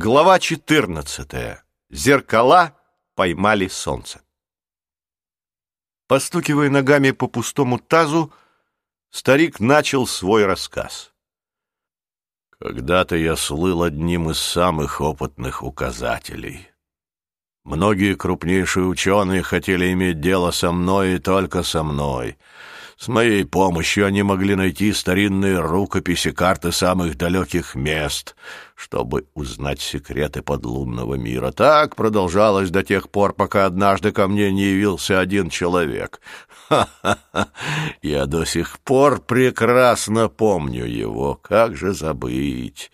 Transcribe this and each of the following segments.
Глава 14. Зеркала поймали солнце. Постукивая ногами по пустому тазу, старик начал свой рассказ. Когда-то я слыл одним из самых опытных указателей. Многие крупнейшие ученые хотели иметь дело со мной и только со мной — с моей помощью они могли найти старинные рукописи, карты самых далеких мест, чтобы узнать секреты подлунного мира. Так продолжалось до тех пор, пока однажды ко мне не явился один человек. Ха-ха-ха! Я до сих пор прекрасно помню его. Как же забыть?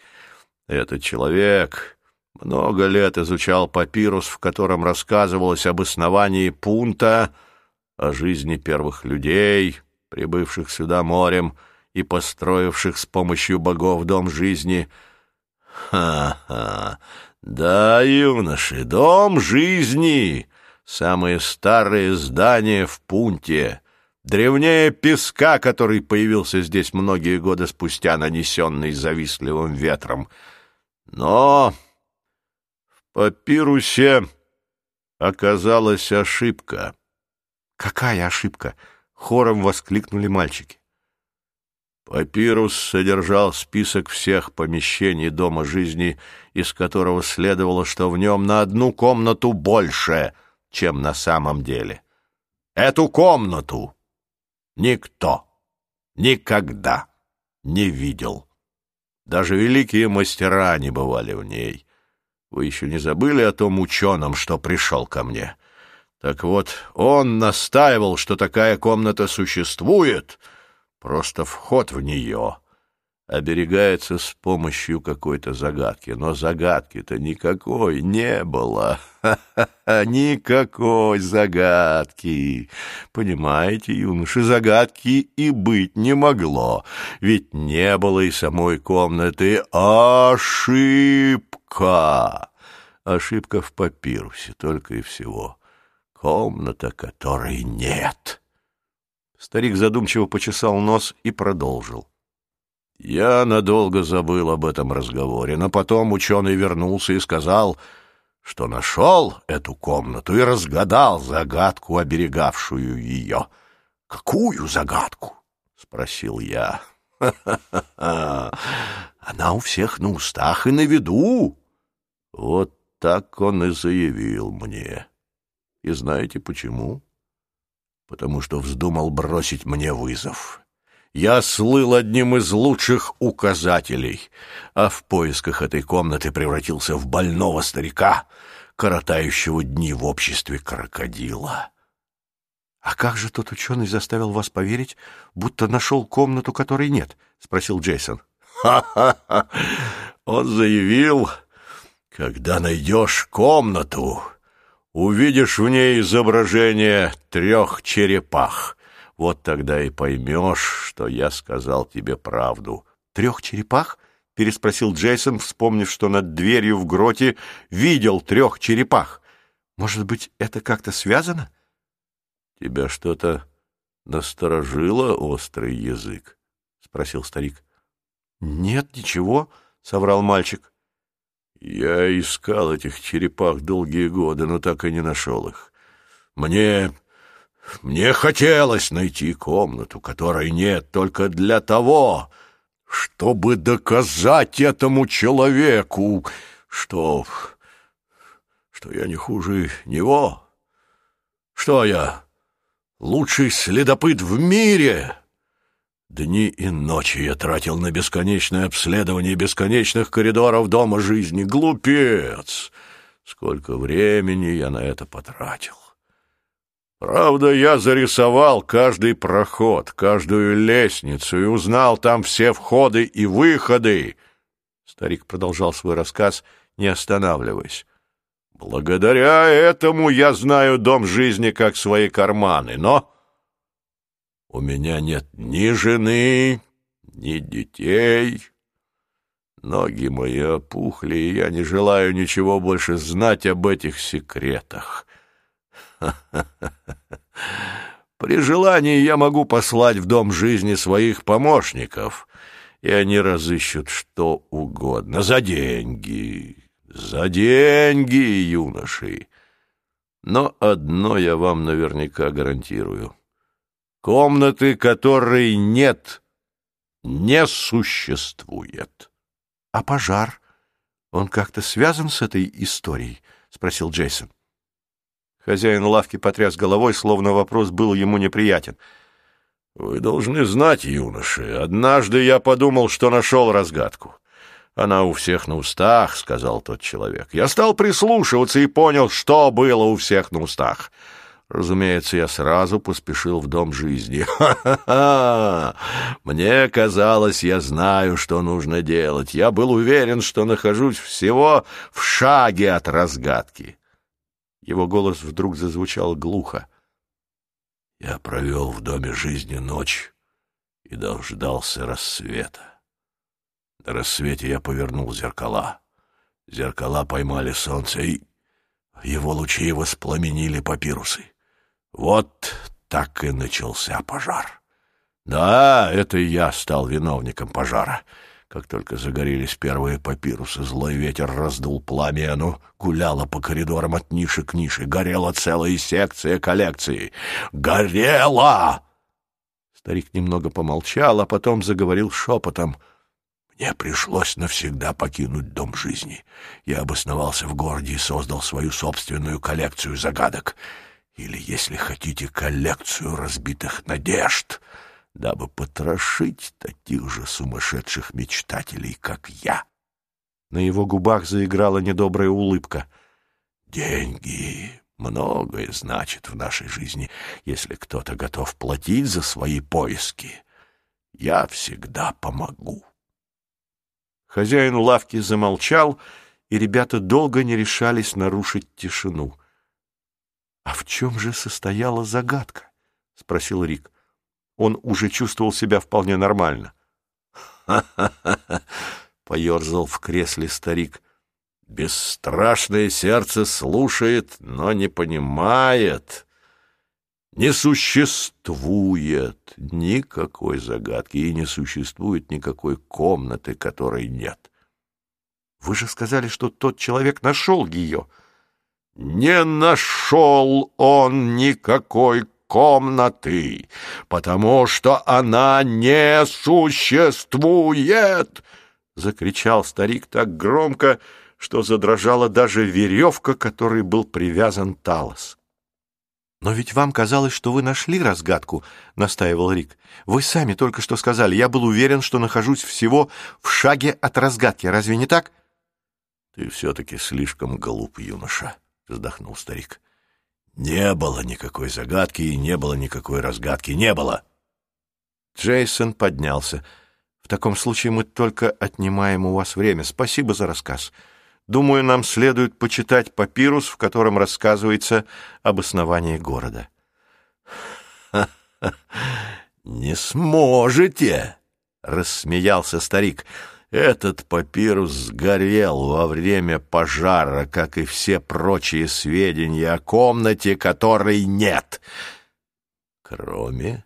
Этот человек много лет изучал папирус, в котором рассказывалось об основании пункта, о жизни первых людей, прибывших сюда морем и построивших с помощью богов дом жизни. Ха-ха! Да, юноши, дом жизни! Самое старое здание в пункте, древнее песка, который появился здесь многие годы спустя, нанесенный завистливым ветром. Но в папирусе оказалась ошибка. Какая ошибка? Хором воскликнули мальчики. Папирус содержал список всех помещений Дома жизни, из которого следовало, что в нем на одну комнату больше, чем на самом деле. Эту комнату никто никогда не видел. Даже великие мастера не бывали в ней. Вы еще не забыли о том ученом, что пришел ко мне? Так вот, он настаивал, что такая комната существует, просто вход в нее оберегается с помощью какой-то загадки. Но загадки-то никакой не было. Никакой загадки. Понимаете, юноши, загадки и быть не могло. Ведь не было и самой комнаты. Ошибка! Ошибка в папирусе, только и всего комната, которой нет. Старик задумчиво почесал нос и продолжил. Я надолго забыл об этом разговоре, но потом ученый вернулся и сказал, что нашел эту комнату и разгадал загадку, оберегавшую ее. — Какую загадку? — спросил я. — Она у всех на устах и на виду. Вот так он и заявил мне. И знаете почему? Потому что вздумал бросить мне вызов. Я слыл одним из лучших указателей, а в поисках этой комнаты превратился в больного старика, коротающего дни в обществе крокодила. — А как же тот ученый заставил вас поверить, будто нашел комнату, которой нет? — спросил Джейсон. «Ха — Он заявил, когда найдешь комнату, Увидишь в ней изображение трех черепах. Вот тогда и поймешь, что я сказал тебе правду. Трех черепах? Переспросил Джейсон, вспомнив, что над дверью в гроте видел трех черепах. Может быть, это как-то связано? Тебя что-то насторожило, острый язык? Спросил старик. Нет, ничего, соврал мальчик. Я искал этих черепах долгие годы, но так и не нашел их. Мне... мне хотелось найти комнату, которой нет только для того, чтобы доказать этому человеку, что... что я не хуже него, что я лучший следопыт в мире». Дни и ночи я тратил на бесконечное обследование бесконечных коридоров Дома жизни. Глупец! Сколько времени я на это потратил. Правда, я зарисовал каждый проход, каждую лестницу и узнал там все входы и выходы. Старик продолжал свой рассказ, не останавливаясь. Благодаря этому я знаю дом жизни как свои карманы, но у меня нет ни жены, ни детей. Ноги мои опухли, и я не желаю ничего больше знать об этих секретах. При желании я могу послать в дом жизни своих помощников, и они разыщут что угодно за деньги, За деньги, юноши. Но одно я вам наверняка гарантирую. Комнаты, которой нет, не существует. — А пожар? Он как-то связан с этой историей? — спросил Джейсон. Хозяин лавки потряс головой, словно вопрос был ему неприятен. — Вы должны знать, юноши, однажды я подумал, что нашел разгадку. «Она у всех на устах», — сказал тот человек. Я стал прислушиваться и понял, что было у всех на устах. Разумеется, я сразу поспешил в дом жизни. Ха-ха-ха! Мне казалось, я знаю, что нужно делать. Я был уверен, что нахожусь всего в шаге от разгадки. Его голос вдруг зазвучал глухо. Я провел в доме жизни ночь и дождался рассвета. На рассвете я повернул зеркала. Зеркала поймали солнце, и его лучи воспламенили папирусы. Вот так и начался пожар. Да, это я стал виновником пожара. Как только загорелись первые папирусы, злой ветер раздул пламя, оно гуляло по коридорам от ниши к нише. Горела целая секция коллекции. Горела! Старик немного помолчал, а потом заговорил шепотом — мне пришлось навсегда покинуть дом жизни. Я обосновался в городе и создал свою собственную коллекцию загадок. Или, если хотите, коллекцию разбитых надежд, дабы потрошить таких же сумасшедших мечтателей, как я. На его губах заиграла недобрая улыбка. «Деньги многое значит в нашей жизни, если кто-то готов платить за свои поиски. Я всегда помогу». Хозяин лавки замолчал, и ребята долго не решались нарушить тишину. — А в чем же состояла загадка? — спросил Рик. Он уже чувствовал себя вполне нормально. «Ха-ха-ха!» — поерзал в кресле старик. «Бесстрашное сердце слушает, но не понимает. Не существует никакой загадки и не существует никакой комнаты, которой нет. Вы же сказали, что тот человек нашел ее. Не нашел он никакой комнаты, потому что она не существует, — закричал старик так громко, что задрожала даже веревка, которой был привязан талос. «Но ведь вам казалось, что вы нашли разгадку», — настаивал Рик. «Вы сами только что сказали. Я был уверен, что нахожусь всего в шаге от разгадки. Разве не так?» «Ты все-таки слишком глуп, юноша», — вздохнул старик. «Не было никакой загадки и не было никакой разгадки. Не было!» Джейсон поднялся. «В таком случае мы только отнимаем у вас время. Спасибо за рассказ. Думаю, нам следует почитать папирус, в котором рассказывается об основании города. «Не сможете!» — рассмеялся старик. «Этот папирус сгорел во время пожара, как и все прочие сведения о комнате, которой нет, кроме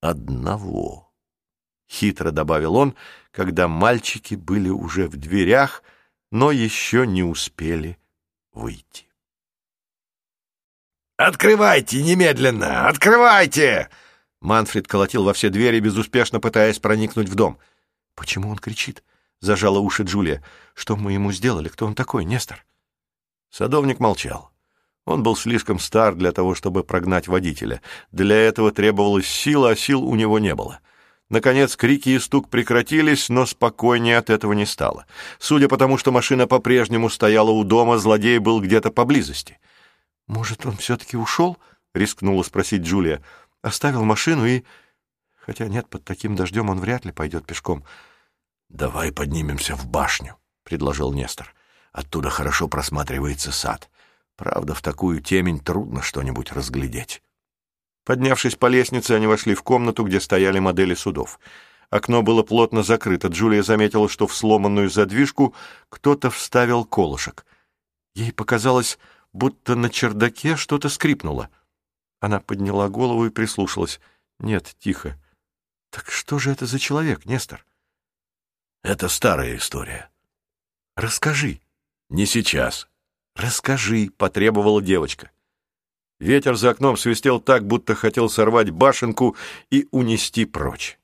одного». Хитро добавил он, когда мальчики были уже в дверях — но еще не успели выйти. «Открывайте немедленно! Открывайте!» Манфред колотил во все двери, безуспешно пытаясь проникнуть в дом. «Почему он кричит?» — зажала уши Джулия. «Что мы ему сделали? Кто он такой, Нестор?» Садовник молчал. Он был слишком стар для того, чтобы прогнать водителя. Для этого требовалась сила, а сил у него не было. Наконец крики и стук прекратились, но спокойнее от этого не стало. Судя по тому, что машина по-прежнему стояла у дома, злодей был где-то поблизости. «Может, он все-таки ушел?» — рискнула спросить Джулия. «Оставил машину и...» Хотя нет, под таким дождем он вряд ли пойдет пешком. «Давай поднимемся в башню», — предложил Нестор. «Оттуда хорошо просматривается сад. Правда, в такую темень трудно что-нибудь разглядеть». Поднявшись по лестнице, они вошли в комнату, где стояли модели судов. Окно было плотно закрыто. Джулия заметила, что в сломанную задвижку кто-то вставил колышек. Ей показалось, будто на чердаке что-то скрипнуло. Она подняла голову и прислушалась. Нет, тихо. Так что же это за человек, Нестор? Это старая история. Расскажи. Не сейчас. «Расскажи», — потребовала девочка. Ветер за окном свистел так, будто хотел сорвать башенку и унести прочь.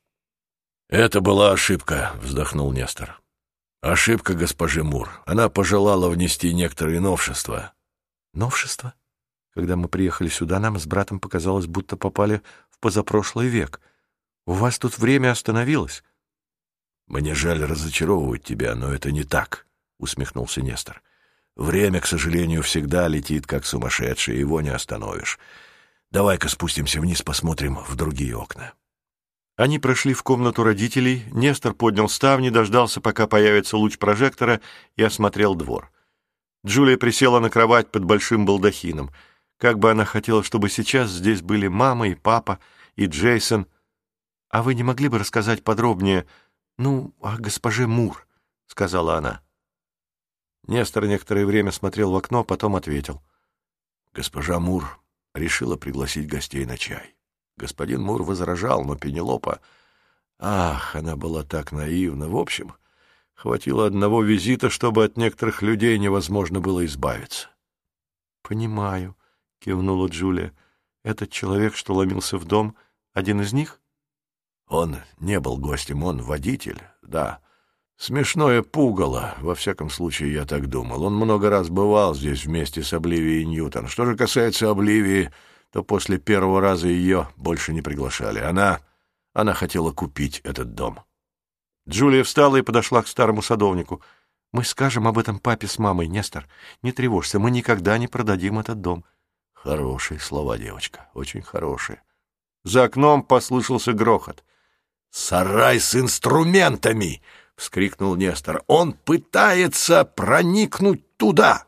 «Это была ошибка», — вздохнул Нестор. «Ошибка госпожи Мур. Она пожелала внести некоторые новшества». «Новшества?» Когда мы приехали сюда, нам с братом показалось, будто попали в позапрошлый век. У вас тут время остановилось. «Мне жаль разочаровывать тебя, но это не так», — усмехнулся Нестор. Время, к сожалению, всегда летит, как сумасшедшее, его не остановишь. Давай-ка спустимся вниз, посмотрим в другие окна. Они прошли в комнату родителей, Нестор поднял ставни, дождался, пока появится луч прожектора, и осмотрел двор. Джулия присела на кровать под большим балдахином. Как бы она хотела, чтобы сейчас здесь были мама и папа, и Джейсон. «А вы не могли бы рассказать подробнее, ну, о госпоже Мур?» — сказала она. Нестор некоторое время смотрел в окно, потом ответил. Госпожа Мур решила пригласить гостей на чай. Господин Мур возражал, но Пенелопа... Ах, она была так наивна. В общем, хватило одного визита, чтобы от некоторых людей невозможно было избавиться. — Понимаю, — кивнула Джулия. — Этот человек, что ломился в дом, один из них? — Он не был гостем, он водитель, да. Смешное пугало, во всяком случае, я так думал. Он много раз бывал здесь вместе с Обливией Ньютон. Что же касается Обливии, то после первого раза ее больше не приглашали. Она... она хотела купить этот дом. Джулия встала и подошла к старому садовнику. «Мы скажем об этом папе с мамой, Нестор. Не тревожься, мы никогда не продадим этот дом». Хорошие слова, девочка, очень хорошие. За окном послышался грохот. «Сарай с инструментами!» — вскрикнул Нестор. «Он пытается проникнуть туда!»